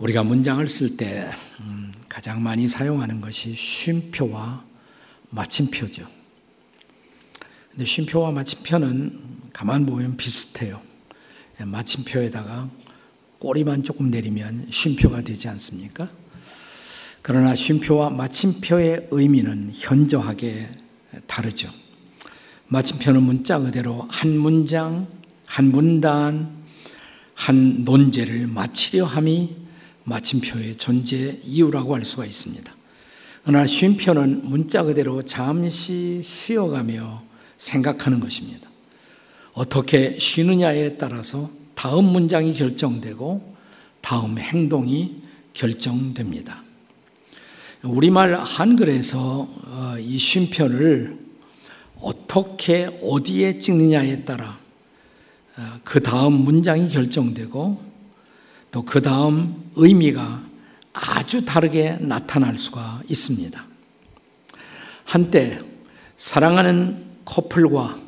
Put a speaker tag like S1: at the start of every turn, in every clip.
S1: 우리가 문장을 쓸때 음, 가장 많이 사용하는 것이 쉼표와 마침표죠. 근데 쉼표와 마침표는 가만 보면 비슷해요. 마침표에다가 꼬리만 조금 내리면 쉼표가 되지 않습니까? 그러나 쉼표와 마침표의 의미는 현저하게 다르죠. 마침표는 문자 그대로 한 문장, 한 문단, 한 논제를 마치려 함이 마침표의 존재 이유라고 할 수가 있습니다. 그러나 쉼표는 문자 그대로 잠시 쉬어가며 생각하는 것입니다. 어떻게 쉬느냐에 따라서 다음 문장이 결정되고 다음 행동이 결정됩니다. 우리말 한글에서 어, 이 쉼표를 어떻게 어디에 찍느냐에 따라 어, 그 다음 문장이 결정되고 또 그 다음 의미가 아주 다르게 나타날 수가 있습니다. 한때 사랑하는 커플과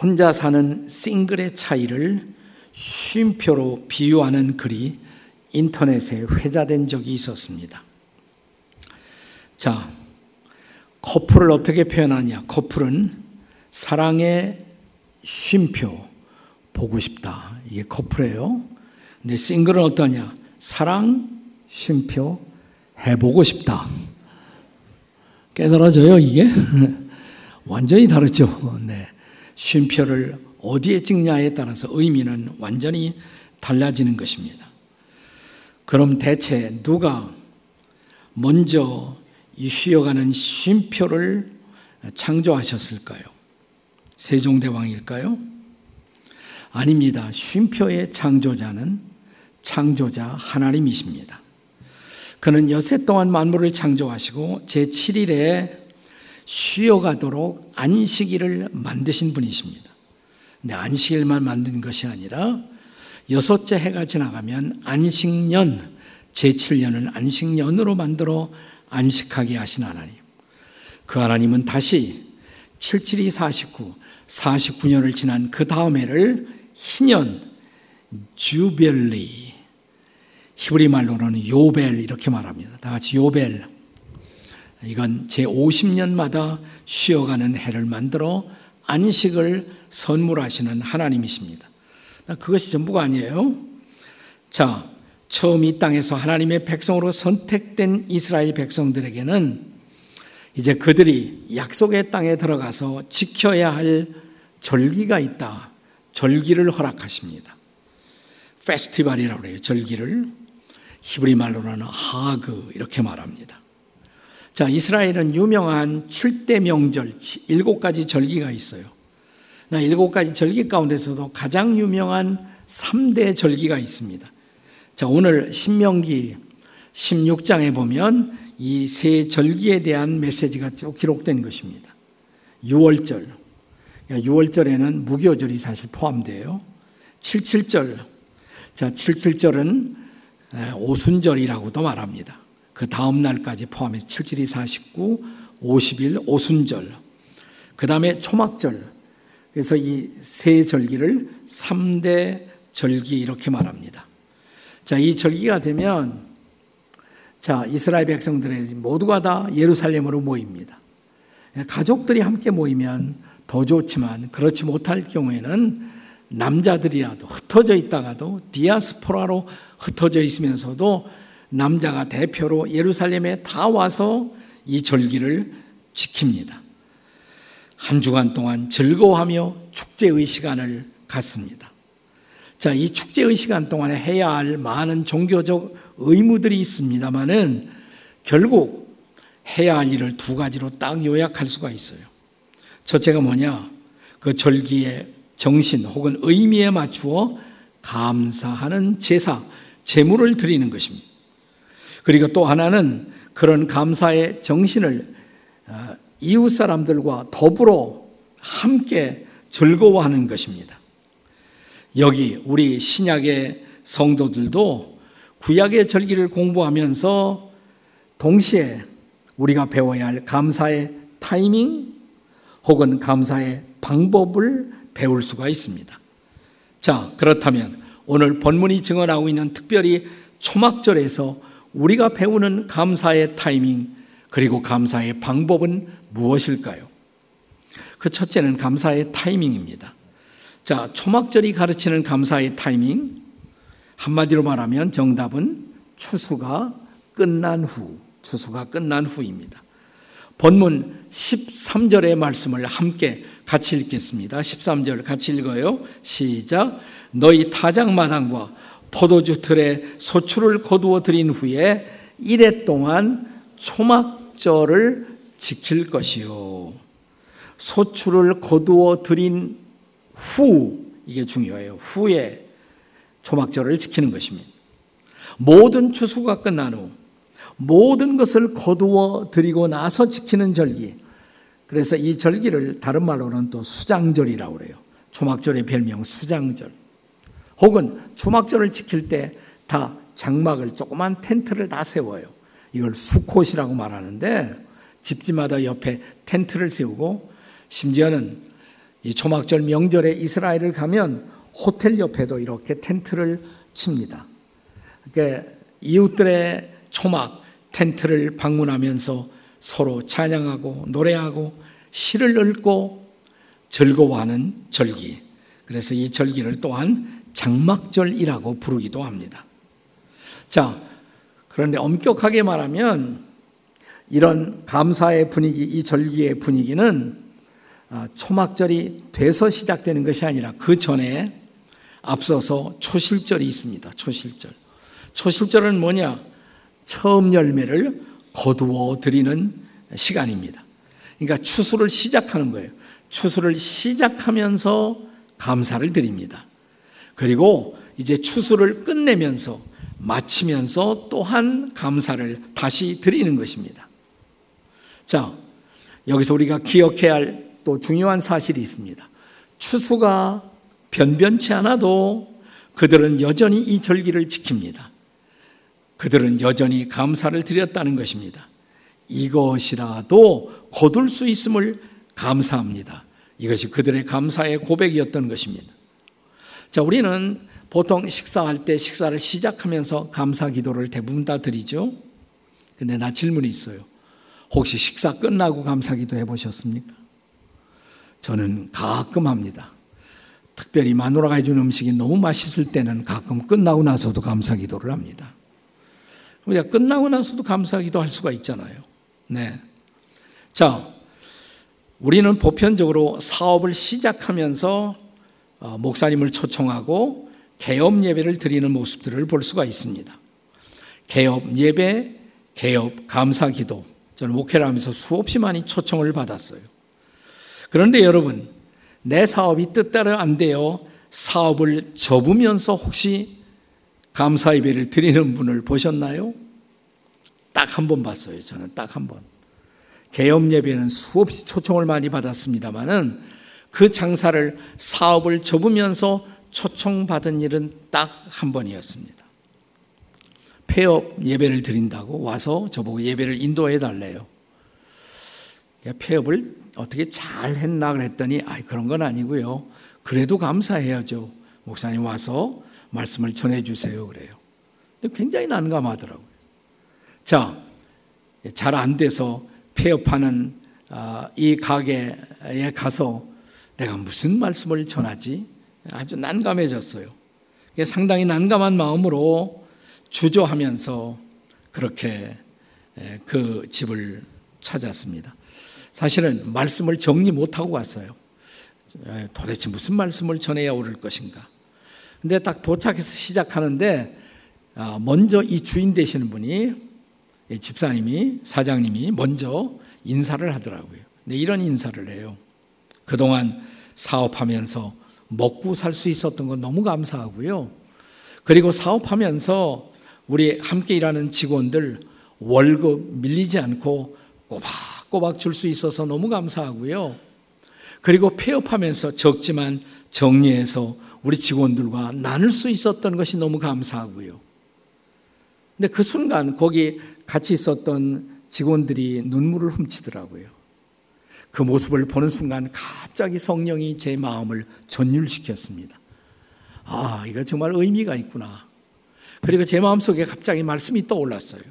S1: 혼자 사는 싱글의 차이를 쉼표로 비유하는 글이 인터넷에 회자된 적이 있었습니다. 자, 커플을 어떻게 표현하냐? 커플은 사랑의 쉼표, 보고 싶다. 이게 커플이에요. 근데 싱글은 어떠냐? 사랑, 쉼표, 해보고 싶다. 깨달아져요, 이게? 완전히 다르죠. 네. 쉼표를 어디에 찍냐에 따라서 의미는 완전히 달라지는 것입니다. 그럼 대체 누가 먼저 이 쉬어가는 쉼표를 창조하셨을까요? 세종대왕일까요? 아닙니다. 쉼표의 창조자는 창조자 하나님이십니다. 그는 여세 동안 만물을 창조하시고 제7일에 쉬어가도록 안식일을 만드신 분이십니다. 근데 안식일만 만든 것이 아니라 여섯째 해가 지나가면 안식년, 제7년을 안식년으로 만들어 안식하게 하신 하나님. 그 하나님은 다시 77이 49, 49년을 지난 그 다음 해를 희년, 주벨리, 히브리 말로는 요벨 이렇게 말합니다. 다 같이 요벨. 이건 제 50년마다 쉬어가는 해를 만들어 안식을 선물하시는 하나님이십니다. 그것이 전부가 아니에요. 자, 처음 이 땅에서 하나님의 백성으로 선택된 이스라엘 백성들에게는 이제 그들이 약속의 땅에 들어가서 지켜야 할 절기가 있다. 절기를 허락하십니다. 페스티벌이라고 해요. 절기를 히브리 말로는 하그 이렇게 말합니다. 자, 이스라엘은 유명한 7대 명절, 7가지 절기가 있어요. 일곱 가지 절기 가운데서도 가장 유명한 3대 절기가 있습니다. 자, 오늘 신명기 16장에 보면 이 세 절기에 대한 메시지가 쭉 기록된 것입니다. 6월절. 6월절에는 무교절이 사실 포함돼요. 77절. 자, 77절은 오순절이라고도 말합니다. 그 다음 날까지 포함해서 77이 49, 50일 오순절. 그 다음에 초막절. 그래서 이 세 절기를 3대 절기 이렇게 말합니다. 자, 이 절기가 되면 자, 이스라엘 백성들의 모두가 다 예루살렘으로 모입니다. 가족들이 함께 모이면 더 좋지만 그렇지 못할 경우에는 남자들이라도 흩어져 있다가도 디아스포라로 흩어져 있으면서도 남자가 대표로 예루살렘에 다 와서 이 절기를 지킵니다. 한 주간 동안 즐거워하며 축제의 시간을 갖습니다. 자, 이 축제의 시간 동안에 해야 할 많은 종교적 의무들이 있습니다만은 결국 해야 할 일을 두 가지로 딱 요약할 수가 있어요. 첫째가 뭐냐? 그 절기의 정신 혹은 의미에 맞추어 감사하는 제사, 제물을 드리는 것입니다. 그리고 또 하나는 그런 감사의 정신을 어, 이웃 사람들과 더불어 함께 즐거워하는 것입니다. 여기 우리 신약의 성도들도 구약의 절기를 공부하면서 동시에 우리가 배워야 할 감사의 타이밍 혹은 감사의 방법을 배울 수가 있습니다. 자, 그렇다면 오늘 본문이 증언하고 있는 특별히 초막절에서 우리가 배우는 감사의 타이밍 그리고 감사의 방법은 무엇일까요? 그 첫째는 감사의 타이밍입니다. 자, 초막절이 가르치는 감사의 타이밍. 한마디로 말하면 정답은 추수가 끝난 후, 추수가 끝난 후입니다. 본문 13절의 말씀을 함께 같이 읽겠습니다. 13절 같이 읽어요. 시작. 너희 타작 마당과 포도주 틀에 소출을 거두어 드린 후에 이래 동안 초막절을 지킬 것이요. 소출을 거두어 드린 후, 이게 중요해요. 후에 초막절을 지키는 것입니다. 모든 추수가 끝난 후, 모든 것을 거두어 드리고 나서 지키는 절기. 그래서 이 절기를 다른 말로는 또 수장절이라고 그래요. 초막절의 별명 수장절. 혹은 초막절을 지킬 때 다 장막을 조그만 텐트를 다 세워요. 이걸 수콧이라고 말하는데 집집마다 옆에 텐트를 세우고 심지어는 이 초막절 명절에 이스라엘을 가면 호텔 옆에도 이렇게 텐트를 칩니다. 그러니까 이웃들의 초막 텐트를 방문하면서 서로 찬양하고 노래하고 시를 읽고 즐거워하는 절기. 그래서 이 절기를 또한 장막절이라고 부르기도 합니다. 자, 그런데 엄격하게 말하면 이런 감사의 분위기, 이 절기의 분위기는 아, 초막절이 돼서 시작되는 것이 아니라 그 전에 앞서서 초실절이 있습니다. 초실절. 초실절은 뭐냐? 처음 열매를 거두어 드리는 시간입니다. 그러니까 추수를 시작하는 거예요. 추수를 시작하면서 감사를 드립니다. 그리고 이제 추수를 끝내면서 마치면서 또한 감사를 다시 드리는 것입니다. 자, 여기서 우리가 기억해야 할 또 중요한 사실이 있습니다. 추수가 변변치 않아도 그들은 여전히 이 절기를 지킵니다. 그들은 여전히 감사를 드렸다는 것입니다. 이것이라도 거둘 수 있음을 감사합니다. 이것이 그들의 감사의 고백이었던 것입니다. 자, 우리는 보통 식사할 때 식사를 시작하면서 감사 기도를 대부분 다 드리죠. 근데 나 질문이 있어요. 혹시 식사 끝나고 감사 기도 해보셨습니까? 저는 가끔 합니다. 특별히 마누라가 해준 음식이 너무 맛있을 때는 가끔 끝나고 나서도 감사 기도를 합니다. 우리가 끝나고 나서도 감사 기도할 수가 있잖아요. 네. 자, 우리는 보편적으로 사업을 시작하면서 어, 목사님을 초청하고 개업 예배를 드리는 모습들을 볼 수가 있습니다. 개업 예배, 개업 감사 기도. 저는 목회를 하면서 수없이 많이 초청을 받았어요. 그런데 여러분, 내 사업이 뜻대로 안 돼요. 사업을 접으면서 혹시 감사 예배를 드리는 분을 보셨나요? 딱 한 번 봤어요. 저는 딱 한 번. 개업 예배는 수없이 초청을 많이 받았습니다만은 그 장사를 사업을 접으면서 초청받은 일은 딱 한 번이었습니다. 폐업 예배를 드린다고 와서 저보고 예배를 인도해 달래요. 폐업을 어떻게 잘 했나 그랬더니 아 그런 건 아니고요. 그래도 감사해야죠. 목사님 와서 말씀을 전해 주세요 그래요. 근데 굉장히 난감하더라고요. 자, 잘 안 돼서 폐업하는 아, 이 가게에 가서 내가 무슨 말씀을 전하지? 아주 난감해졌어요. 상당히 난감한 마음으로 주저하면서 그렇게 그 집을 찾았습니다. 사실은 말씀을 정리 못하고 왔어요. 도대체 무슨 말씀을 전해야 옳을 것인가. 근데 딱 도착해서 시작하는데 아, 먼저 이 주인 되시는 분이 집사님이 사장님이 먼저 인사를 하더라고요. 근데 이런 인사를 해요. 그동안 사업하면서 먹고 살 수 있었던 건 너무 감사하고요. 그리고 사업하면서 우리 함께 일하는 직원들 월급 밀리지 않고 꼬박꼬박 줄 수 있어서 너무 감사하고요. 그리고 폐업하면서 적지만 정리해서 우리 직원들과 나눌 수 있었던 것이 너무 감사하고요. 근데 그 순간 거기 같이 있었던 직원들이 눈물을 훔치더라고요. 그 모습을 보는 순간 갑자기 성령이 제 마음을 전율시켰습니다. 아, 이거 정말 의미가 있구나. 그리고 제 마음속에 갑자기 말씀이 떠올랐어요.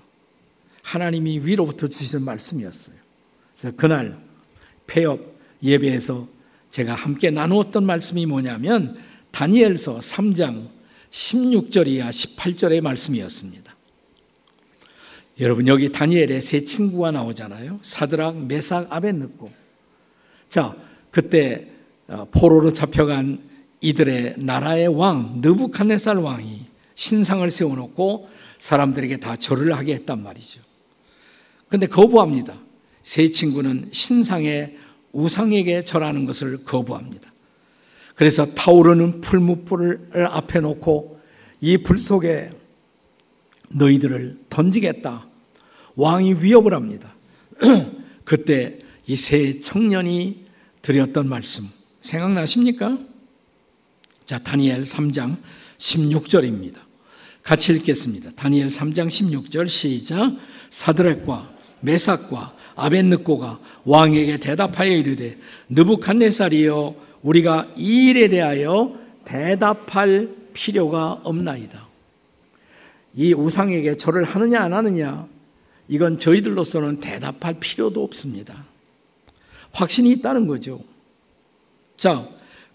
S1: 하나님이 위로부터 주시는 말씀이었어요. 그래서 그날 폐업 예배에서 제가 함께 나누었던 말씀이 뭐냐면 다니엘서 3장 16절이야 18절의 말씀이었습니다. 여러분 여기 다니엘의 세 친구가 나오잖아요. 사드락, 메삭, 아벤느고. 자, 그때 어, 포로로 잡혀간 이들의 나라의 왕 느부칸네살 왕이 신상을 세워놓고 사람들에게 다 절을 하게 했단 말이죠. 근데 거부합니다. 세 친구는 신상의 우상에게 절하는 것을 거부합니다. 그래서 타오르는 풀무불을 앞에 놓고 이 불 속에 너희들을 던지겠다. 왕이 위협을 합니다. 그때 이 세 청년이 드렸던 말씀 생각나십니까? 자, 다니엘 3장 16절입니다. 같이 읽겠습니다. 다니엘 3장 16절 시작. 사드렉과 메삭과 아벤느고가 왕에게 대답하여 이르되 느부칸네살이여 우리가 이 일에 대하여 대답할 필요가 없나이다. 이 우상에게 절을 하느냐 안 하느냐 이건 저희들로서는 대답할 필요도 없습니다. 확신이 있다는 거죠. 자,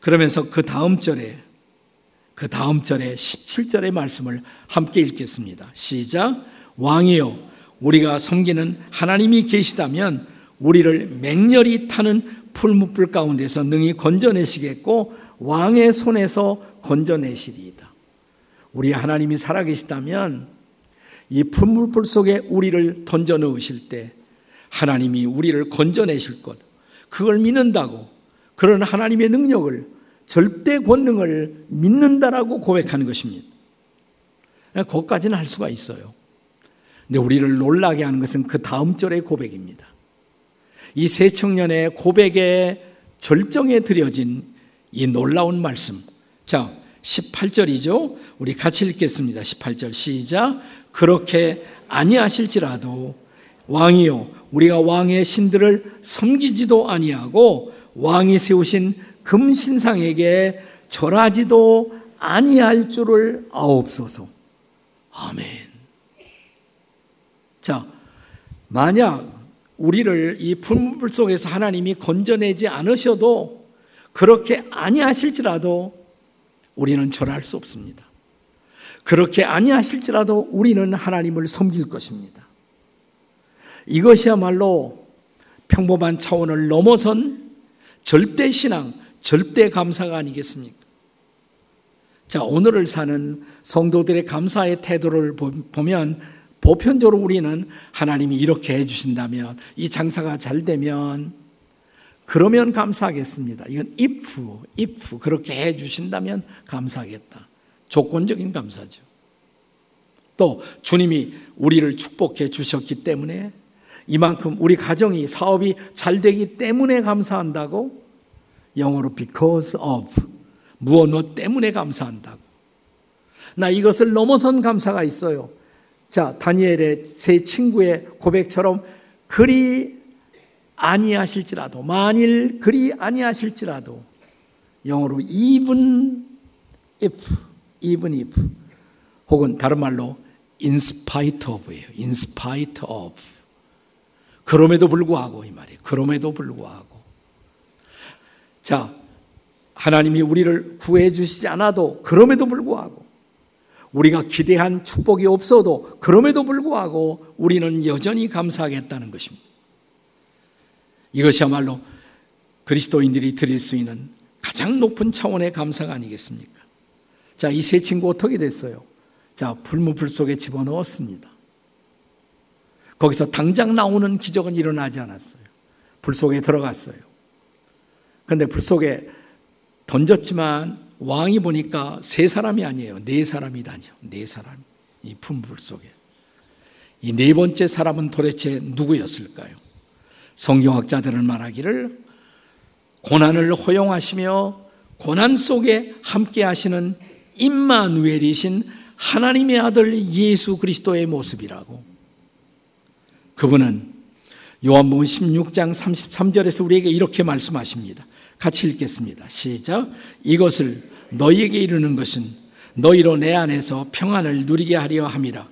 S1: 그러면서 그 다음 절에 그 다음 절에 17절의 말씀을 함께 읽겠습니다. 시작. 왕이여 우리가 섬기는 하나님이 계시다면 우리를 맹렬히 타는 풀무불 가운데서 능히 건져내시겠고 왕의 손에서 건져내시리이다. 우리 하나님이 살아계시다면 이 풀무불 속에 우리를 던져 넣으실 때 하나님이 우리를 건져내실 것 그걸 믿는다고 그런 하나님의 능력을 절대 권능을 믿는다라고 고백하는 것입니다. 거기까지는 할 수가 있어요. 근데 우리를 놀라게 하는 것은 그 다음 절의 고백입니다. 이 세 청년의 고백의 절정에 드려진 이 놀라운 말씀. 자, 18절이죠. 우리 같이 읽겠습니다. 18절 시작. 그렇게 아니하실지라도 왕이요 우리가 왕의 신들을 섬기지도 아니하고 왕이 세우신 금신상에게 절하지도 아니할 줄을 아옵소서. 아멘. 자, 만약 우리를 이 풀물 속에서 하나님이 건져내지 않으셔도 그렇게 아니하실지라도 우리는 절할 수 없습니다. 그렇게 아니하실지라도 우리는 하나님을 섬길 것입니다. 이것이야말로 평범한 차원을 넘어선 절대 신앙, 절대 감사가 아니겠습니까? 자, 오늘을 사는 성도들의 감사의 태도를 보면 보편적으로 우리는 하나님이 이렇게 해주신다면, 이 장사가 잘 되면, 그러면 감사하겠습니다. 이건 if, if, 그렇게 해주신다면 감사하겠다. 조건적인 감사죠. 또, 주님이 우리를 축복해 주셨기 때문에 이만큼 우리 가정이 사업이 잘 되기 때문에 감사한다고 영어로 because of 무엇 무엇 때문에 감사한다고 나 이것을 넘어선 감사가 있어요. 자 다니엘의 세 친구의 고백처럼 그리 아니하실지라도 만일 그리 아니하실지라도 영어로 even if even if 혹은 다른 말로 in spite of예요. in spite of 그럼에도 불구하고 이 말이에요. 그럼에도 불구하고. 자, 하나님이 우리를 구해 주시지 않아도 그럼에도 불구하고 우리가 기대한 축복이 없어도 그럼에도 불구하고 우리는 여전히 감사하겠다는 것입니다. 이것이야말로 그리스도인들이 드릴 수 있는 가장 높은 차원의 감사가 아니겠습니까? 자, 이 세 친구 어떻게 됐어요? 자, 불무불 속에 집어넣었습니다. 거기서 당장 나오는 기적은 일어나지 않았어요. 불 속에 들어갔어요. 그런데 불 속에 던졌지만 왕이 보니까 세 사람이 아니에요. 네 사람이다니요. 네 사람. 이 품불 속에. 이 네 번째 사람은 도대체 누구였을까요? 성경학자들은 말하기를 고난을 허용하시며 고난 속에 함께 하시는 임마누엘이신 하나님의 아들 예수 그리스도의 모습이라고. 그분은 요한복음 16장 33절에서 우리에게 이렇게 말씀하십니다. 같이 읽겠습니다. 시작. 이것을 너희에게 이르는 것은 너희로 내 안에서 평안을 누리게 하려 함이라.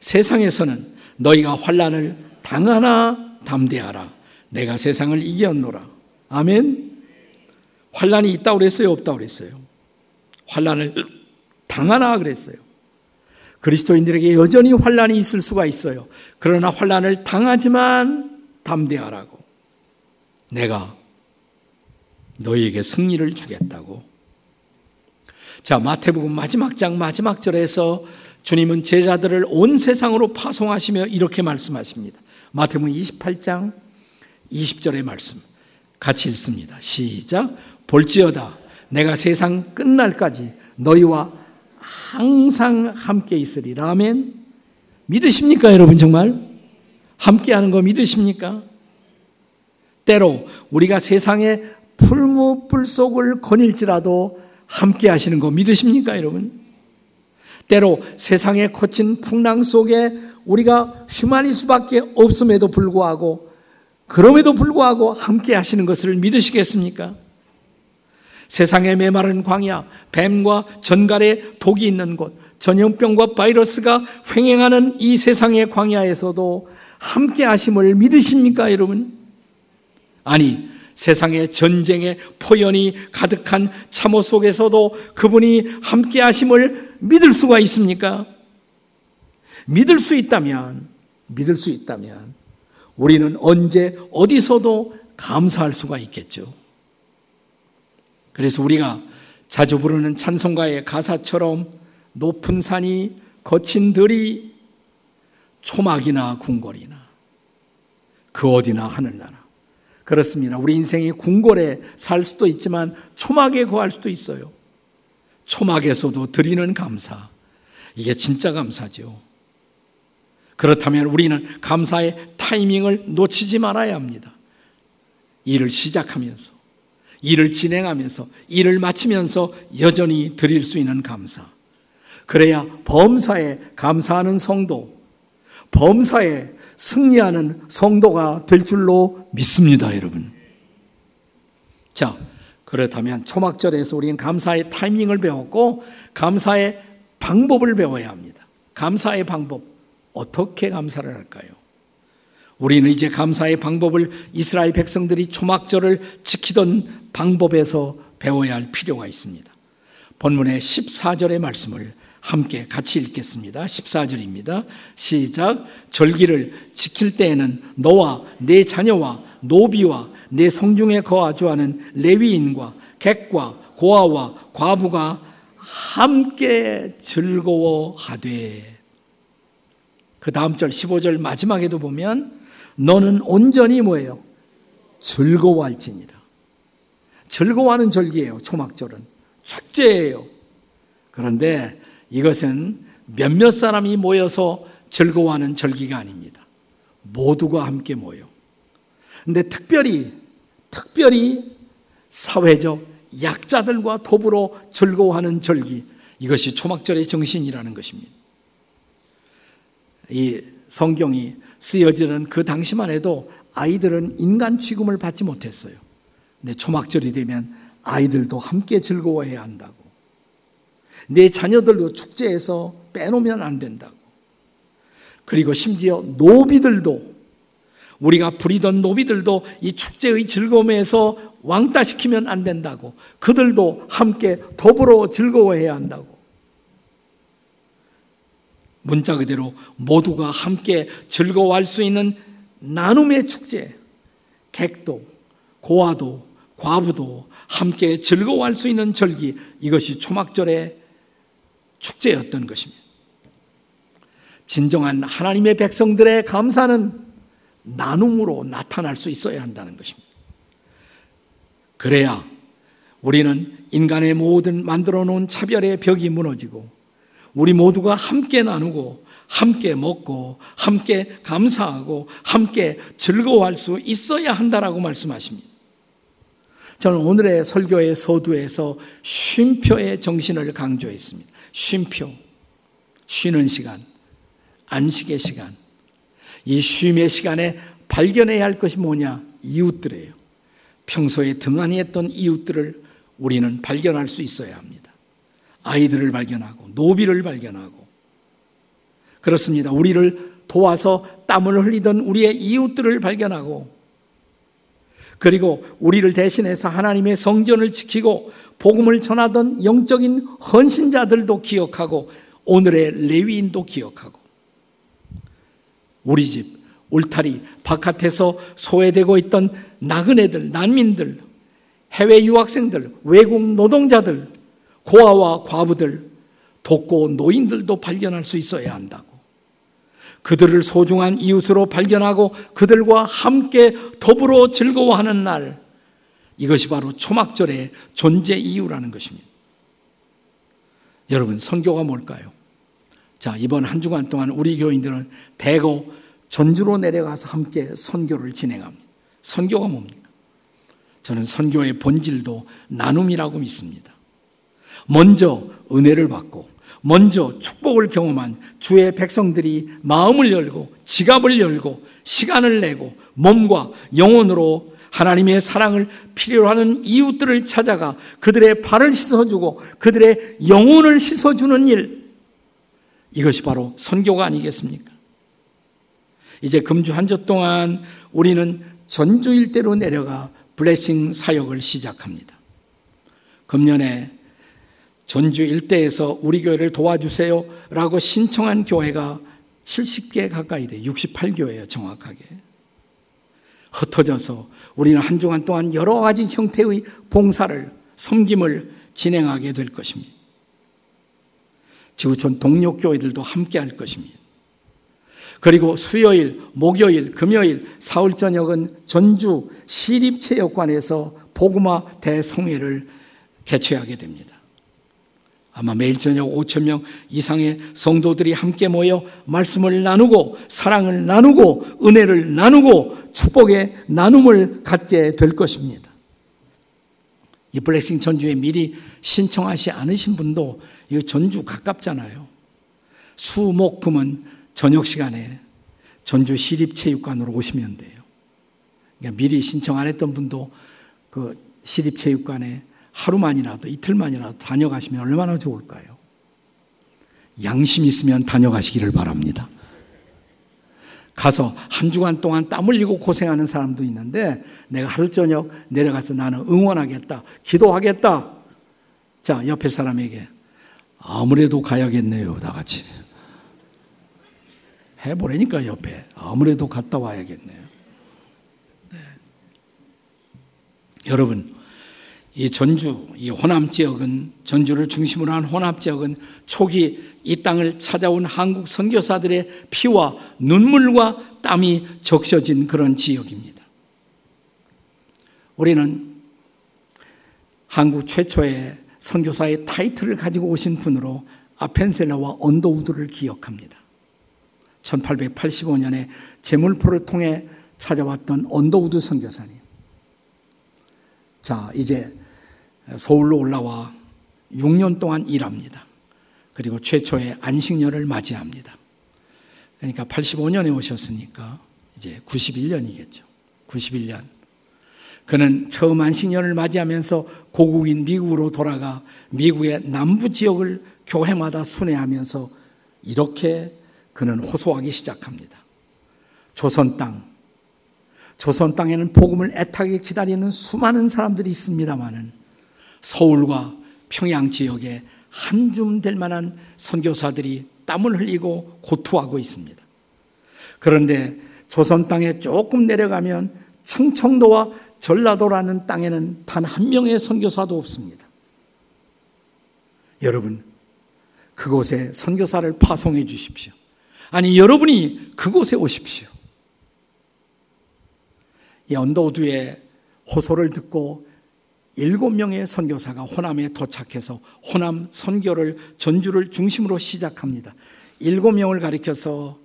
S1: 세상에서는 너희가 환란을 당하나 담대하라. 내가 세상을 이겼노라. 아멘. 환란이 있다 그랬어요, 없다 그랬어요. 환란을 당하나 그랬어요. 그리스도인들에게 여전히 환란이 있을 수가 있어요. 그러나 환란을 당하지만 담대하라고. 내가 너희에게 승리를 주겠다고. 자, 마태복음 마지막 장 마지막 절에서 주님은 제자들을 온 세상으로 파송하시며 이렇게 말씀하십니다. 마태복음 28장 20절의 말씀. 같이 읽습니다. 시작. 볼지어다. 내가 세상 끝날까지 너희와 항상 함께 있으리라. 아멘. 믿으십니까, 여러분, 정말? 함께 하는 거 믿으십니까? 때로 우리가 세상의 풀무불 속을 거닐지라도 함께 하시는 거 믿으십니까, 여러분? 때로 세상의 거친 풍랑 속에 우리가 휘말릴 수밖에 없음에도 불구하고 그럼에도 불구하고 함께 하시는 것을 믿으시겠습니까? 세상의 메마른 광야, 뱀과 전갈의 독이 있는 곳, 전염병과 바이러스가 횡행하는 이 세상의 광야에서도 함께 하심을 믿으십니까, 여러분? 아니, 세상의 전쟁의 포연이 가득한 참호 속에서도 그분이 함께 하심을 믿을 수가 있습니까? 믿을 수 있다면, 믿을 수 있다면, 우리는 언제 어디서도 감사할 수가 있겠죠. 그래서 우리가 자주 부르는 찬송가의 가사처럼 높은 산이 거친 들이 초막이나 궁궐이나 그 어디나 하늘나라. 그렇습니다. 우리 인생이 궁궐에 살 수도 있지만 초막에 거할 수도 있어요. 초막에서도 드리는 감사. 이게 진짜 감사죠. 그렇다면 우리는 감사의 타이밍을 놓치지 말아야 합니다. 일을 시작하면서 일을 진행하면서 일을 마치면서 여전히 드릴 수 있는 감사. 그래야 범사에 감사하는 성도, 범사에 승리하는 성도가 될 줄로 믿습니다, 여러분. 자, 그렇다면 초막절에서 우리는 감사의 타이밍을 배웠고 감사의 방법을 배워야 합니다. 감사의 방법. 어떻게 감사를 할까요? 우리는 이제 감사의 방법을 이스라엘 백성들이 초막절을 지키던 방법에서 배워야 할 필요가 있습니다. 본문의 14절의 말씀을 함께 같이 읽겠습니다. 14절입니다. 시작. 절기를 지킬 때에는 너와 내 자녀와 노비와 내 성중에 거하주하는 레위인과 객과 고아와 과부가 함께 즐거워하되 그 다음 절 15절 마지막에도 보면 너는 온전히 뭐예요? 즐거워할지니라. 즐거워하는 절기예요. 초막절은 축제예요. 그런데 이것은 몇몇 사람이 모여서 즐거워하는 절기가 아닙니다. 모두가 함께 모여. 근데 특별히 특별히 사회적 약자들과 더불어 즐거워하는 절기 이것이 초막절의 정신이라는 것입니다. 이 성경이 쓰여지는 그 당시만 해도 아이들은 인간 취급을 받지 못했어요. 근데 초막절이 되면 아이들도 함께 즐거워해야 한다고. 내 자녀들도 축제에서 빼놓으면 안 된다고. 그리고 심지어 노비들도 우리가 부리던 노비들도 이 축제의 즐거움에서 왕따시키면 안 된다고. 그들도 함께 더불어 즐거워해야 한다고. 문자 그대로 모두가 함께 즐거워할 수 있는 나눔의 축제. 객도, 고아도, 과부도 함께 즐거워할 수 있는 절기. 이것이 초막절의 축제였던 것입니다. 진정한 하나님의 백성들의 감사는 나눔으로 나타날 수 있어야 한다는 것입니다. 그래야 우리는 인간의 모든 만들어 놓은 차별의 벽이 무너지고 우리 모두가 함께 나누고 함께 먹고 함께 감사하고 함께 즐거워할 수 있어야 한다라고 말씀하십니다. 저는 오늘의 설교의 서두에서 쉼표의 정신을 강조했습니다. 쉼표, 쉬는 시간, 안식의 시간. 이 쉼의 시간에 발견해야 할 것이 뭐냐? 이웃들이에요. 평소에 등한히 했던 이웃들을 우리는 발견할 수 있어야 합니다. 아이들을 발견하고 노비를 발견하고 그렇습니다. 우리를 도와서 땀을 흘리던 우리의 이웃들을 발견하고 그리고 우리를 대신해서 하나님의 성전을 지키고 복음을 전하던 영적인 헌신자들도 기억하고 오늘의 레위인도 기억하고 우리 집 울타리 바깥에서 소외되고 있던 나그네들, 난민들, 해외 유학생들, 외국 노동자들, 고아와 과부들, 돕고 노인들도 발견할 수 있어야 한다고. 그들을 소중한 이웃으로 발견하고 그들과 함께 더불어 즐거워하는 날. 이것이 바로 초막절의 존재 이유라는 것입니다. 여러분, 선교가 뭘까요? 자, 이번 한 주간 동안 우리 교인들은 대거 전주로 내려가서 함께 선교를 진행합니다. 선교가 뭡니까? 저는 선교의 본질도 나눔이라고 믿습니다. 먼저 은혜를 받고 먼저 축복을 경험한 주의 백성들이 마음을 열고 지갑을 열고 시간을 내고 몸과 영혼으로 하나님의 사랑을 필요로 하는 이웃들을 찾아가 그들의 발을 씻어주고 그들의 영혼을 씻어주는 일. 이것이 바로 선교가 아니겠습니까? 이제 금주 한 주 동안 우리는 전주 일대로 내려가 블레싱 사역을 시작합니다. 금년에 전주 일대에서 우리 교회를 도와주세요 라고 신청한 교회가 70개 가까이 돼. 68교회예요 정확하게. 흩어져서 우리는 한 주간 동안 여러 가지 형태의 봉사를 섬김을 진행하게 될 것입니다. 지구촌 동력교회들도 함께 할 것입니다. 그리고 수요일, 목요일, 금요일, 사흘 저녁은 전주 시립체육관에서 복음화 대성회를 개최하게 됩니다. 아마 매일 저녁 5천 명 이상의 성도들이 함께 모여 말씀을 나누고 사랑을 나누고 은혜를 나누고 축복의 나눔을 갖게 될 것입니다. 이 블레싱 전주에 미리 신청하지 않으신 분도 이 전주 가깝잖아요. 수목금은 저녁 시간에 전주 시립체육관으로 오시면 돼요. 그러니까 미리 신청 안 했던 분도 그 시립체육관에 하루만이라도 이틀만이라도 다녀가시면 얼마나 좋을까요? 양심 있으면 다녀가시기를 바랍니다. 가서 한 주간 동안 땀 흘리고 고생하는 사람도 있는데 내가 하루 저녁 내려가서 나는 응원하겠다, 기도하겠다. 자, 옆에 사람에게 아무래도 가야겠네요, 다 같이. 해보라니까 옆에. 아무래도 갔다 와야겠네요. 네. 여러분, 이 전주, 이 호남 지역은 전주를 중심으로 한 호남 지역은 초기 이 땅을 찾아온 한국 선교사들의 피와 눈물과 땀이 적셔진 그런 지역입니다. 우리는 한국 최초의 선교사의 타이틀을 가지고 오신 분으로 아펜젤러와 언더우드를 기억합니다. 1885년에 제물포를 통해 찾아왔던 언더우드 선교사님. 자, 이제 서울로 올라와 6년 동안 일합니다. 그리고 최초의 안식년을 맞이합니다. 그러니까 85년에 오셨으니까 이제 91년이겠죠. 91년. 그는 처음 안식년을 맞이하면서 고국인 미국으로 돌아가 미국의 남부 지역을 교회마다 순회하면서 이렇게 그는 호소하기 시작합니다. 조선 땅. 조선 땅에는 복음을 애타게 기다리는 수많은 사람들이 있습니다만은 서울과 평양 지역에 한 줌 될 만한 선교사들이 땀을 흘리고 고투하고 있습니다. 그런데 조선 땅에 조금 내려가면 충청도와 전라도라는 땅에는 단 한 명의 선교사도 없습니다. 여러분, 그곳에 선교사를 파송해 주십시오. 아니, 여러분이 그곳에 오십시오. 이 언더우드의 호소를 듣고 일곱 명의 선교사가 호남에 도착해서 호남 선교를 전주를 중심으로 시작합니다. 일곱 명을 가리켜서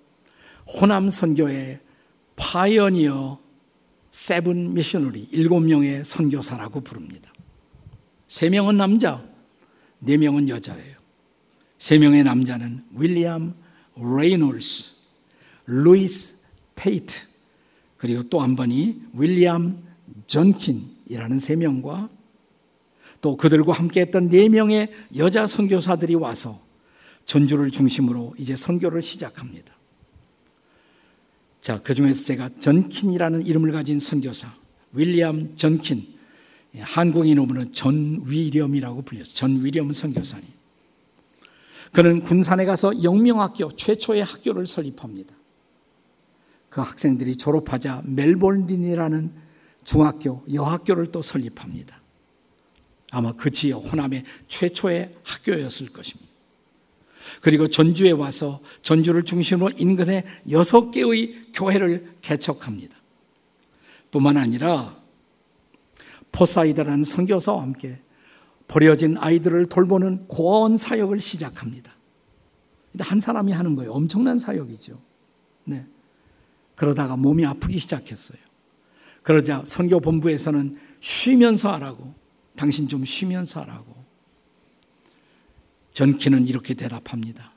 S1: 호남 선교의 Pioneer Seven Missionary 일곱 명의 선교사라고 부릅니다. 세 명은 남자, 네 명은 여자예요. 세 명의 남자는 윌리엄 레이놀스, 루이스 테이트, 그리고 또 한 분이 윌리엄 전킨이라는 세 명과 또 그들과 함께 했던 네 명의 여자 선교사들이 와서 전주를 중심으로 이제 선교를 시작합니다. 자, 그 중에서 제가 전킨이라는 이름을 가진 선교사, 윌리엄 전킨, 한국인으로는 전위렴이라고 불렸어요. 전위렴 선교사님. 그는 군산에 가서 영명학교 최초의 학교를 설립합니다. 그 학생들이 졸업하자 멜볼린이라는 중학교, 여학교를 또 설립합니다. 아마 그 지역 호남의 최초의 학교였을 것입니다. 그리고 전주에 와서 전주를 중심으로 인근에 여섯 개의 교회를 개척합니다. 뿐만 아니라 포사이드라는 선교사와 함께 버려진 아이들을 돌보는 고아원 사역을 시작합니다. 한 사람이 하는 거예요. 엄청난 사역이죠. 네. 그러다가 몸이 아프기 시작했어요. 그러자 선교 본부에서는 쉬면서 하라고, 당신 좀 쉬면서 하라고. 전키는 이렇게 대답합니다.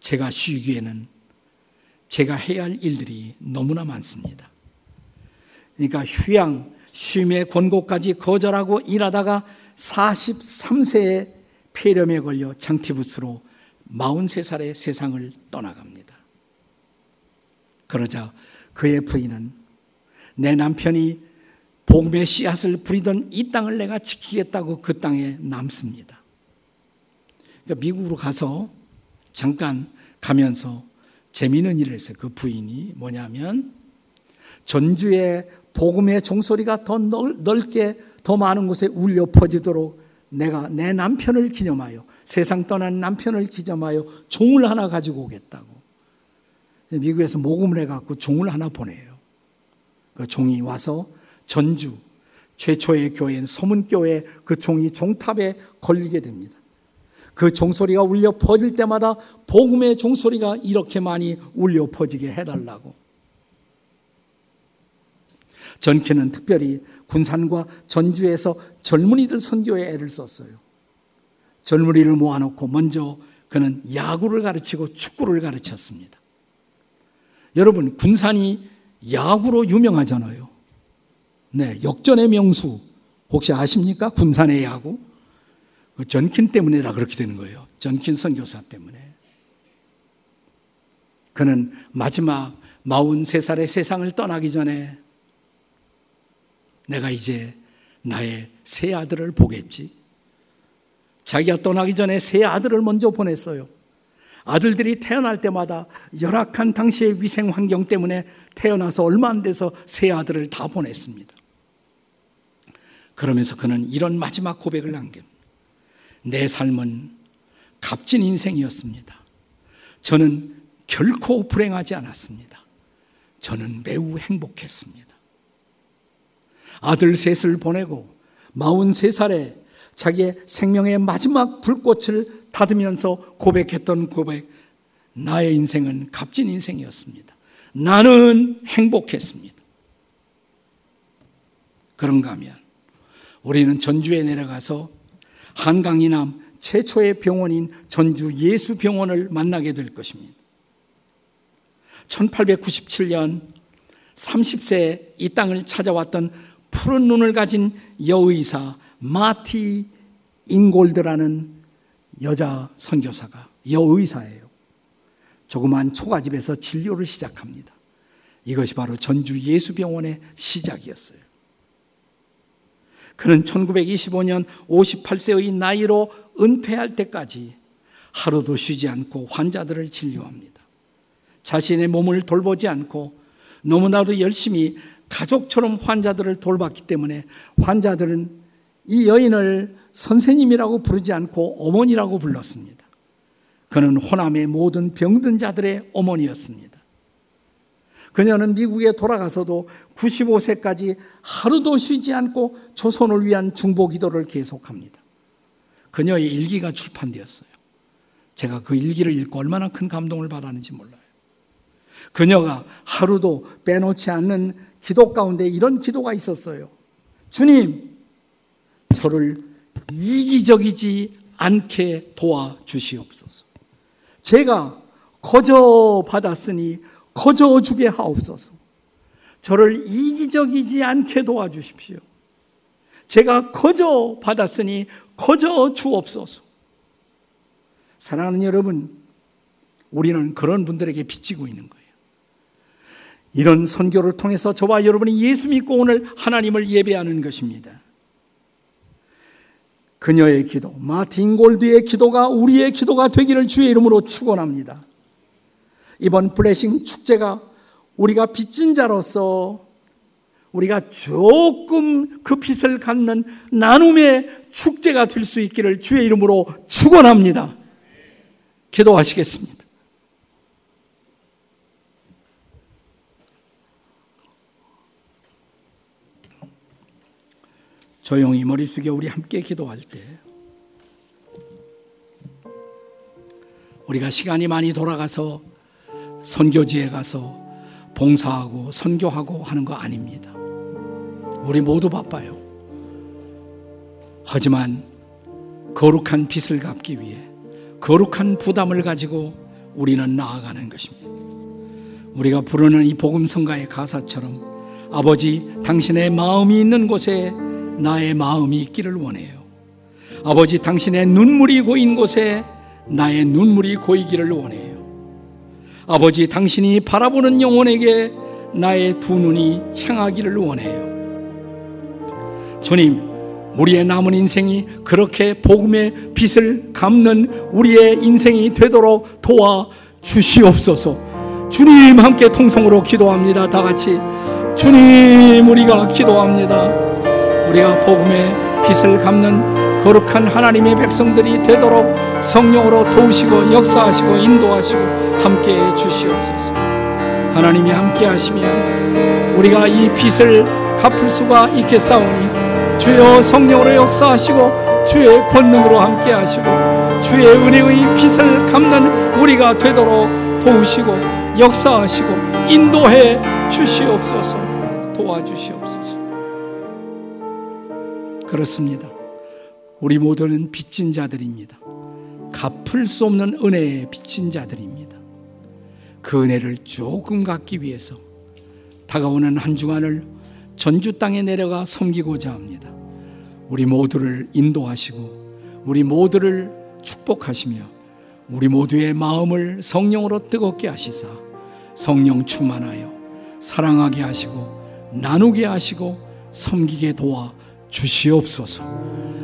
S1: 제가 쉬기에는 제가 해야 할 일들이 너무나 많습니다. 그러니까 휴양, 쉼의 권고까지 거절하고 일하다가 43세에 폐렴에 걸려 장티부스로 43살의 세상을 떠나갑니다. 그러자 그의 부인은 내 남편이 복음의 씨앗을 부리던 이 땅을 내가 지키겠다고 그 땅에 남습니다. 그러니까 미국으로 가서 잠깐 가면서 재미있는 일을 했어요. 그 부인이 뭐냐면 전주의 복음의 종소리가 더 넓게 더 많은 곳에 울려 퍼지도록 내가 내 남편을 기념하여 세상 떠난 남편을 기념하여 종을 하나 가지고 오겠다고. 미국에서 모금을 해갖고 종을 하나 보내요. 그 종이 와서 전주 최초의 교회인 소문교회 그 종이 종탑에 걸리게 됩니다. 그 종소리가 울려 퍼질 때마다 복음의 종소리가 이렇게 많이 울려 퍼지게 해달라고. 전키는 특별히 군산과 전주에서 젊은이들 선교에 애를 썼어요. 젊은이를 모아놓고 먼저 그는 야구를 가르치고 축구를 가르쳤습니다. 여러분, 군산이 야구로 유명하잖아요. 네, 역전의 명수. 혹시 아십니까? 군산의 야구? 그 전킨 때문에라 그렇게 되는 거예요. 전킨 선교사 때문에. 그는 마지막 43살의 세상을 떠나기 전에 내가 이제 나의 새 아들을 보겠지. 자기가 떠나기 전에 새 아들을 먼저 보냈어요. 아들들이 태어날 때마다 열악한 당시의 위생 환경 때문에 태어나서 얼마 안 돼서 새 아들을 다 보냈습니다. 그러면서 그는 이런 마지막 고백을 남깁니다. 내 삶은 값진 인생이었습니다. 저는 결코 불행하지 않았습니다. 저는 매우 행복했습니다. 아들 셋을 보내고 43살에 자기의 생명의 마지막 불꽃을 닫으면서 고백했던 고백. 나의 인생은 값진 인생이었습니다. 나는 행복했습니다. 그런가 하면 우리는 전주에 내려가서 한강 이남 최초의 병원인 전주 예수병원을 만나게 될 것입니다. 1897년 30세 이 땅을 찾아왔던 푸른 눈을 가진 여의사 마티 잉골드라는 여자 선교사가 여의사예요. 조그만 초가집에서 진료를 시작합니다. 이것이 바로 전주 예수병원의 시작이었어요. 그는 1925년 58세의 나이로 은퇴할 때까지 하루도 쉬지 않고 환자들을 진료합니다. 자신의 몸을 돌보지 않고 너무나도 열심히 가족처럼 환자들을 돌봤기 때문에 환자들은 이 여인을 선생님이라고 부르지 않고 어머니라고 불렀습니다. 그는 호남의 모든 병든 자들의 어머니였습니다. 그녀는 미국에 돌아가서도 95세까지 하루도 쉬지 않고 조선을 위한 중보 기도를 계속합니다. 그녀의 일기가 출판되었어요. 제가 그 일기를 읽고 얼마나 큰 감동을 받았는지 몰라요. 그녀가 하루도 빼놓지 않는 기도 가운데 이런 기도가 있었어요. 주님, 저를 이기적이지 않게 도와주시옵소서. 제가 거저 받았으니 거저 주게 하옵소서. 저를 이기적이지 않게 도와주십시오. 제가 거저 받았으니 거저 주옵소서. 사랑하는 여러분, 우리는 그런 분들에게 빚지고 있는 거예요. 이런 선교를 통해서 저와 여러분이 예수 믿고 오늘 하나님을 예배하는 것입니다. 그녀의 기도, 마틴 골드의 기도가 우리의 기도가 되기를 주의 이름으로 축원합니다. 이번 블레싱 축제가 우리가 빚진 자로서 우리가 조금 그 빚을 갖는 나눔의 축제가 될 수 있기를 주의 이름으로 축원합니다. 기도하시겠습니다. 조용히 머리 숙여 우리 함께 기도할 때 우리가 시간이 많이 돌아가서 선교지에 가서 봉사하고 선교하고 하는 거 아닙니다. 우리 모두 바빠요. 하지만 거룩한 빚을 갚기 위해 거룩한 부담을 가지고 우리는 나아가는 것입니다. 우리가 부르는 이 복음성가의 가사처럼 아버지 당신의 마음이 있는 곳에 나의 마음이 있기를 원해요. 아버지 당신의 눈물이 고인 곳에 나의 눈물이 고이기를 원해요. 아버지 당신이 바라보는 영혼에게 나의 두 눈이 향하기를 원해요. 주님, 우리의 남은 인생이 그렇게 복음의 빛을 갚는 우리의 인생이 되도록 도와 주시옵소서. 주님 함께 통성으로 기도합니다. 다 같이 주님 우리가 기도합니다. 우리가 복음의 빛을 갚는 거룩한 하나님의 백성들이 되도록 성령으로 도우시고 역사하시고 인도하시고 함께 해 주시옵소서. 하나님이 함께 하시면 우리가 이 빛을 갚을 수가 있겠사오니 주여 성령으로 역사하시고 주의 권능으로 함께 하시고 주의 은혜의 빛을 갚는 우리가 되도록 도우시고 역사하시고 인도해 주시옵소서 도와주시옵소서 그렇습니다. 우리 모두는 빚진 자들입니다. 갚을 수 없는 은혜의 빚진 자들입니다. 그 은혜를 조금 갖기 위해서 다가오는 한 주간을 전주 땅에 내려가 섬기고자 합니다. 우리 모두를 인도하시고 우리 모두를 축복하시며 우리 모두의 마음을 성령으로 뜨겁게 하시사 성령 충만하여 사랑하게 하시고 나누게 하시고 섬기게 도와 주시옵소서.